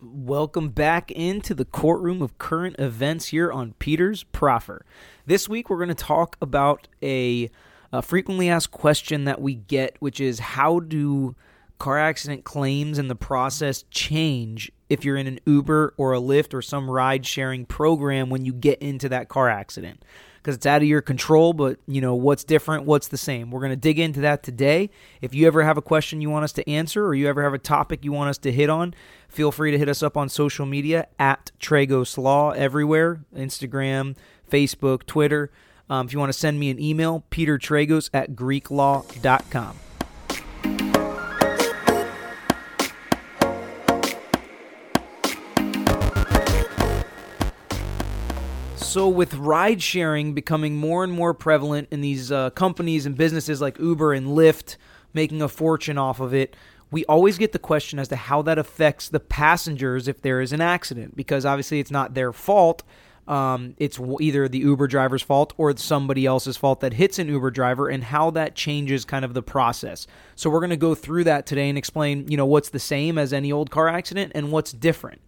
Welcome back into the courtroom of current events here on Peter's Proffer. This week we're going to talk about a, a, frequently asked question that we get, which is how do car accident claims and the process change if you're in an Uber or a Lyft or some ride sharing program when you get into that car accident? Because it's out of your control. But you know what's different, what's the same. We're going to dig into that today. If you ever have a question you want us to answer, or you ever have a topic you want us to hit on, feel free to hit us up on social media at Tragos Law everywhere: Instagram, Facebook, Twitter. Um, if you want to send me an email, Peter Tragos at GreekLaw.com. So, with ride sharing becoming more and more prevalent in these uh, companies and businesses like Uber and Lyft making a fortune off of it, we always get the question as to how that affects the passengers if there is an accident, because obviously it's not their fault. Um, it's either the Uber driver's fault or somebody else's fault that hits an Uber driver, and how that changes kind of the process. So we're going to go through that today and explain, you know, what's the same as any old car accident and what's different.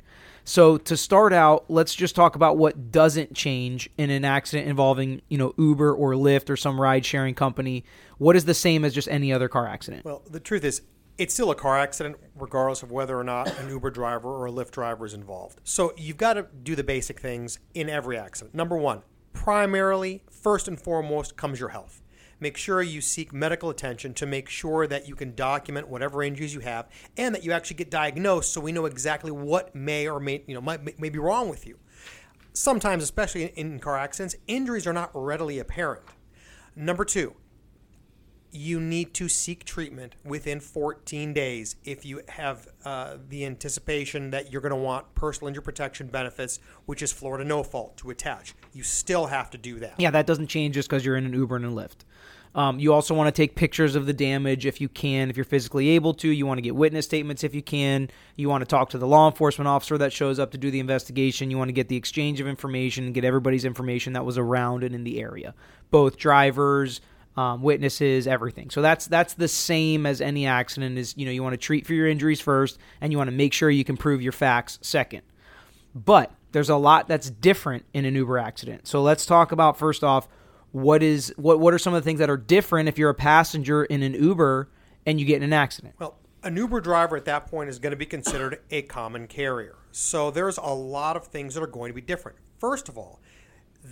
So to start out, let's just talk about what doesn't change in an accident involving, you know, Uber or Lyft or some ride sharing company. What is the same as just any other car accident? Well, the truth is it's still a car accident regardless of whether or not an Uber driver or a Lyft driver is involved. So you've got to do the basic things in every accident. Number 1, primarily, first and foremost comes your health make sure you seek medical attention to make sure that you can document whatever injuries you have and that you actually get diagnosed so we know exactly what may or may you know might may be wrong with you. Sometimes, especially in car accidents, injuries are not readily apparent. Number two, you need to seek treatment within 14 days if you have uh, the anticipation that you're going to want personal injury protection benefits, which is Florida no fault, to attach. You still have to do that. Yeah, that doesn't change just because you're in an Uber and a Lyft. Um, you also want to take pictures of the damage if you can, if you're physically able to. You want to get witness statements if you can. You want to talk to the law enforcement officer that shows up to do the investigation. You want to get the exchange of information get everybody's information that was around and in the area, both drivers, um, witnesses, everything. So that's that's the same as any accident. Is you know you want to treat for your injuries first, and you want to make sure you can prove your facts second. But there's a lot that's different in an Uber accident. So let's talk about first off what is what what are some of the things that are different if you're a passenger in an Uber and you get in an accident? Well, an Uber driver at that point is going to be considered a common carrier. So there's a lot of things that are going to be different. First of all,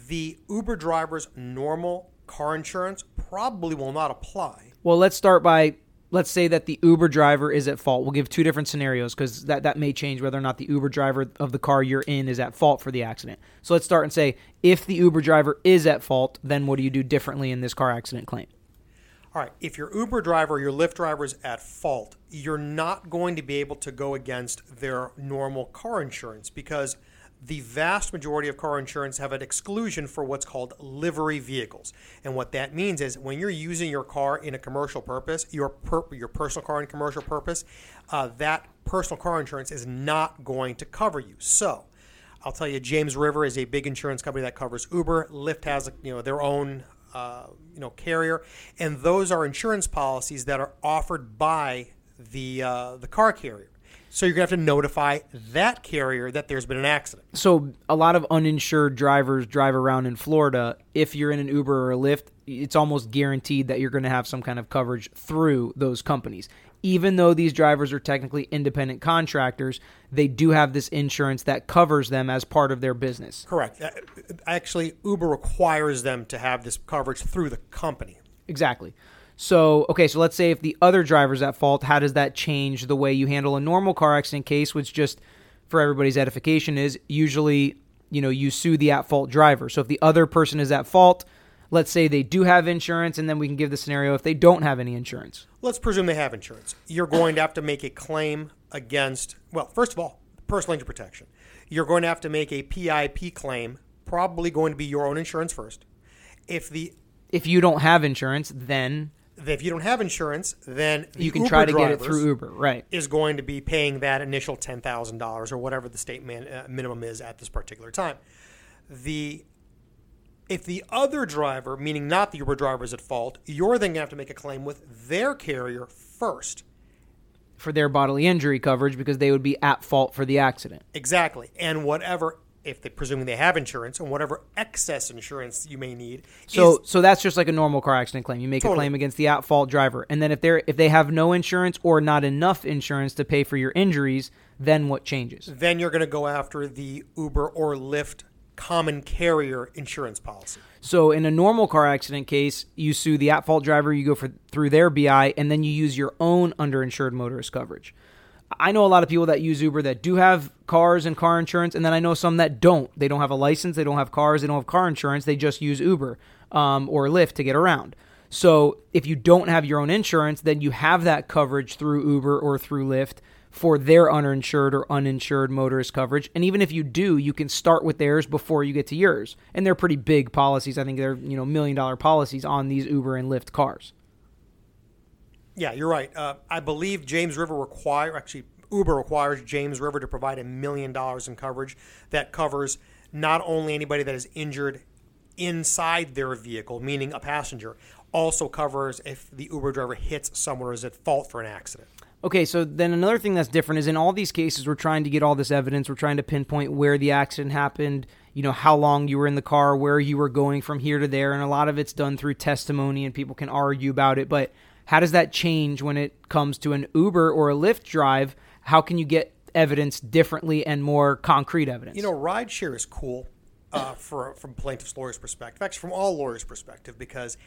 the Uber driver's normal car insurance probably will not apply. Well, let's start by let's say that the Uber driver is at fault. We'll give two different scenarios because that, that may change whether or not the Uber driver of the car you're in is at fault for the accident. So let's start and say if the Uber driver is at fault, then what do you do differently in this car accident claim? All right, if your Uber driver or your Lyft driver is at fault, you're not going to be able to go against their normal car insurance because – the vast majority of car insurance have an exclusion for what's called livery vehicles. And what that means is when you're using your car in a commercial purpose, your per, your personal car in commercial purpose, uh, that personal car insurance is not going to cover you. So, I'll tell you, James River is a big insurance company that covers Uber. Lyft has you know their own uh, you know carrier, and those are insurance policies that are offered by the uh, the car carrier. So you're going to have to notify that carrier that there's been an accident. So a lot of uninsured drivers drive around in Florida. If you're in an Uber or a Lyft, it's almost guaranteed that you're going to have some kind of coverage through those companies. Even though these drivers are technically independent contractors, they do have this insurance that covers them as part of their business. Correct. Uh, actually, Uber requires them to have this coverage through the company. Exactly. So, okay, so let's say if the other driver's at fault, how does that change the way you handle a normal car accident case, which just for everybody's edification is usually, you know, you sue the at fault driver. So if the other person is at fault, let's say they do have insurance, and then we can give the scenario if they don't have any insurance. Let's presume they have insurance. You're going to have to make a claim against, well, first of all, personal injury protection. You're going to have to make a PIP claim, probably going to be your own insurance first. If the if you don't have insurance, then if you don't have insurance, then you can Uber try to get it through Uber, right? Is going to be paying that initial ten thousand dollars or whatever the state man, uh, minimum is at this particular time. The if the other driver, meaning not the Uber driver, is at fault, you're then going to have to make a claim with their carrier first. for their bodily injury coverage because they would be at fault for the accident. Exactly. And whatever, if they presuming they have insurance, and whatever excess insurance you may need. So is, so that's just like a normal car accident claim. You make Totally. a claim against the at fault driver, and then if they're if they have no insurance or not enough insurance to pay for your injuries, then what changes? then you're going to go after the Uber or Lyft common carrier insurance policy. So in a normal car accident case, you sue the at fault driver, you go for through their BI, and then you use your own underinsured motorist coverage. I know a lot of people that use Uber that do have cars and car insurance, and then I know some that don't. They don't have a license, they don't have cars, they don't have car insurance, they just use Uber um, or Lyft to get around. So if you don't have your own insurance, then you have that coverage through Uber or through Lyft for their uninsured or uninsured motorist coverage. And even if you do, you can start with theirs before you get to yours. And they're pretty big policies. I think they're, you know, million dollar policies on these Uber and Lyft cars. Yeah, you're right. Uh, I believe James River require actually Uber requires James River to provide a million dollars in coverage that covers not only anybody that is injured inside their vehicle, meaning a passenger, also covers if the Uber driver hits someone or is at fault for an accident. Okay, so then another thing that's different is in all these cases, we're trying to get all this evidence. We're trying to pinpoint where the accident happened, you know, how long you were in the car, where you were going from here to there. And a lot of it's done through testimony and people can argue about it. But how does that change when it comes to an Uber or a Lyft drive? How can you get evidence differently and more concrete evidence? You know, rideshare is cool uh, for from plaintiff's lawyer's perspective, actually from all lawyers' perspective, because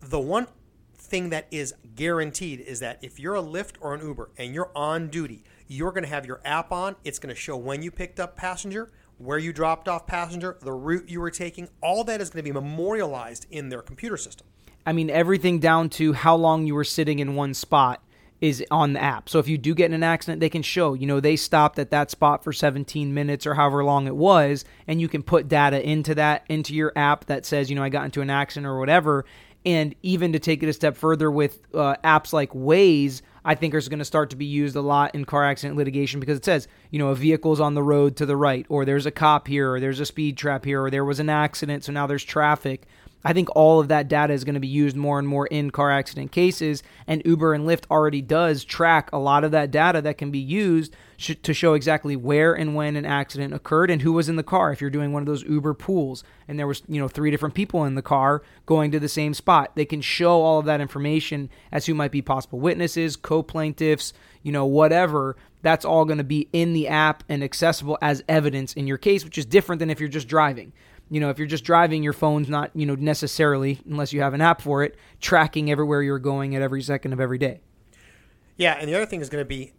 the one thing that is guaranteed is that if you're a Lyft or an Uber and you're on duty, you're going to have your app on. It's going to show when you picked up passenger, where you dropped off passenger, the route you were taking. All that is going to be memorialized in their computer system. I mean, everything down to how long you were sitting in one spot is on the app. So if you do get in an accident, they can show, you know, they stopped at that spot for 17 minutes or however long it was, and you can put data into that, into your app that says, you know, I got into an accident or whatever. And even to take it a step further with uh, apps like Waze, I think is going to start to be used a lot in car accident litigation because it says, you know, a vehicle's on the road to the right, or there's a cop here, or there's a speed trap here, or there was an accident, so now there's traffic. I think all of that data is going to be used more and more in car accident cases, and Uber and Lyft already does track a lot of that data that can be used sh- to show exactly where and when an accident occurred and who was in the car. If you're doing one of those Uber pools and there was, you know, three different people in the car going to the same spot, they can show all of that information as who might be possible witnesses, co-plaintiffs, you know, whatever. That's all going to be in the app and accessible as evidence in your case, which is different than if you're just driving you know if you're just driving your phone's not you know necessarily unless you have an app for it tracking everywhere you're going at every second of every day Yeah, and the other thing is going to be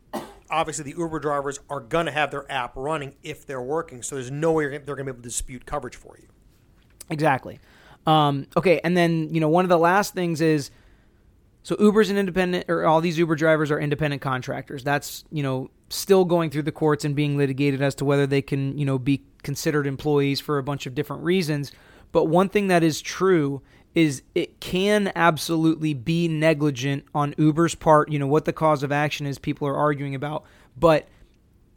obviously the Uber drivers are going to have their app running if they're working, so there's no way they're going to be able to dispute coverage for you. exactly um, okay and then you know one of the last things is so uber's an independent or all these uber drivers are independent contractors. That's you know still going through the courts and being litigated as to whether they can you know be considered employees for a bunch of different reasons. But one thing that is true is it can absolutely be negligent on uber's part you know what the cause of action is people are arguing about. But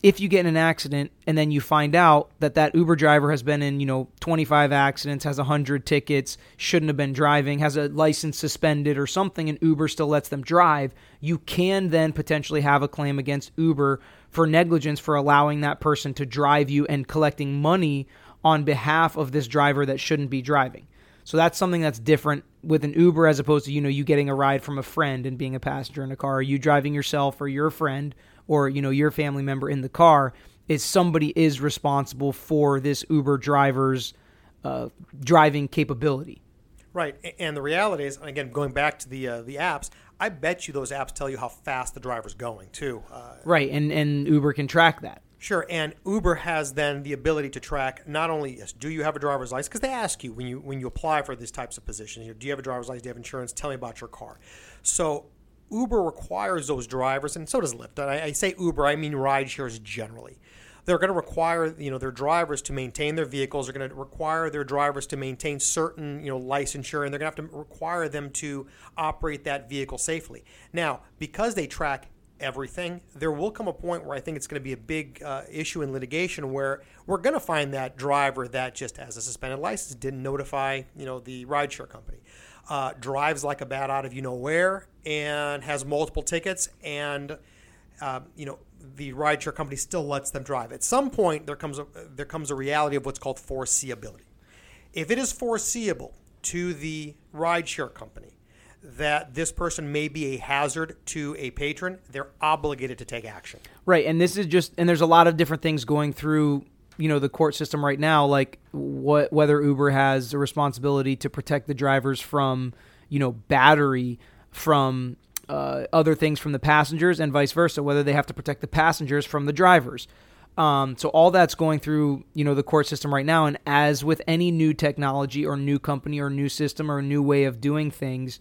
if you get in an accident and then you find out that that Uber driver has been in, you know, 25 accidents, has 100 tickets, shouldn't have been driving, has a license suspended or something, and Uber still lets them drive, you can then potentially have a claim against Uber for negligence for allowing that person to drive you and collecting money on behalf of this driver that shouldn't be driving. So that's something that's different with an Uber as opposed to, you know, you getting a ride from a friend and being a passenger in a car, or you driving yourself or your friend or, you know, your family member in the car is somebody is responsible for this Uber driver's uh, driving capability. Right, and the reality is, again, going back to the uh, the apps, I bet you those apps tell you how fast the driver's going too. Uh, Right, and and Uber can track that. Sure, and Uber has then the ability to track not only yes, do you have a driver's license because they ask you when you when you apply for these types of positions, you know, do you have a driver's license, do you have insurance, tell me about your car. So Uber requires those drivers, and so does Lyft. And I, I say Uber, I mean ride shares generally. They're going to require you know their drivers to maintain their vehicles. They're going to require their drivers to maintain certain you know licensure, and they're going to have to require them to operate that vehicle safely. Now, because they track everything, there will come a point where I think it's going to be a big uh, issue in litigation where we're going to find that driver that just has a suspended license didn't notify you know the rideshare company, uh, drives like a bat out of you know where, and has multiple tickets, and uh, you know the rideshare company still lets them drive. At some point, there comes a, there comes a reality of what's called foreseeability. If it is foreseeable to the rideshare company that this person may be a hazard to a patron, they're obligated to take action. Right, and this is just and there's a lot of different things going through you know the court system right now like what whether Uber has a responsibility to protect the drivers from you know battery from uh, other things from the passengers and vice versa whether they have to protect the passengers from the drivers. Um, so all that's going through you know the court system right now. And as with any new technology or new company or new system or new way of doing things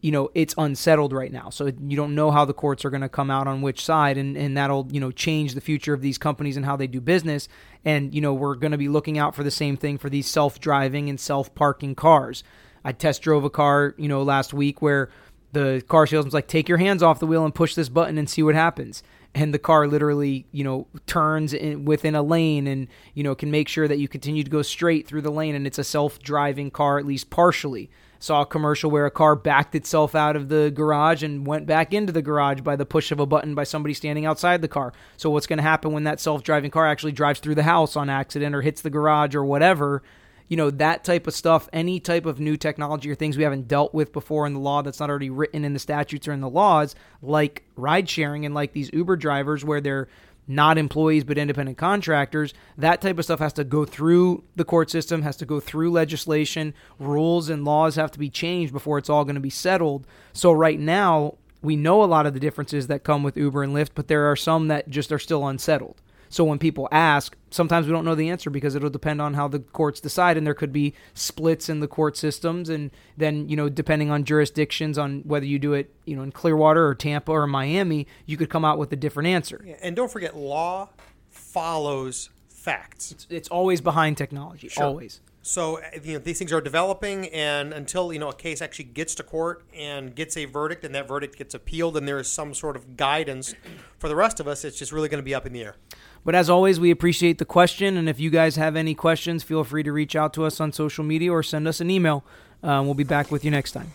you know it's unsettled right now. So you don't know how the courts are going to come out on which side and, and that'll you know change the future of these companies and how they do business. And you know we're going to be looking out for the same thing for these self-driving and self-parking cars. I test drove a car you know last week where the car salesman's like take your hands off the wheel and push this button and see what happens. And the car literally you know turns in, within a lane and you know can make sure that you continue to go straight through the lane and it's a self-driving car at least partially Saw a commercial where a car backed itself out of the garage and went back into the garage by the push of a button by somebody standing outside the car. So, what's going to happen when that self driving car actually drives through the house on accident or hits the garage or whatever? You know, that type of stuff, any type of new technology or things we haven't dealt with before in the law that's not already written in the statutes or in the laws, like ride sharing and like these Uber drivers where they're not employees but independent contractors, that type of stuff has to go through the court system, has to go through legislation, rules and laws have to be changed before it's all going to be settled. So right now, we know a lot of the differences that come with Uber and Lyft, but there are some that just are still unsettled. So when people ask, sometimes we don't know the answer because it'll depend on how the courts decide, and there could be splits in the court systems, and then you know depending on jurisdictions on whether you do it you know in Clearwater or Tampa or Miami, you could come out with a different answer. And don't forget, law follows facts. It's, it's always behind technology, Sure. always. So uh, you know these things are developing, and until you know a case actually gets to court and gets a verdict, and that verdict gets appealed, and there is some sort of guidance for the rest of us, it's just really going to be up in the air. But as always, we appreciate the question, and if you guys have any questions, feel free to reach out to us on social media or send us an email. Uh, we'll be back with you next time.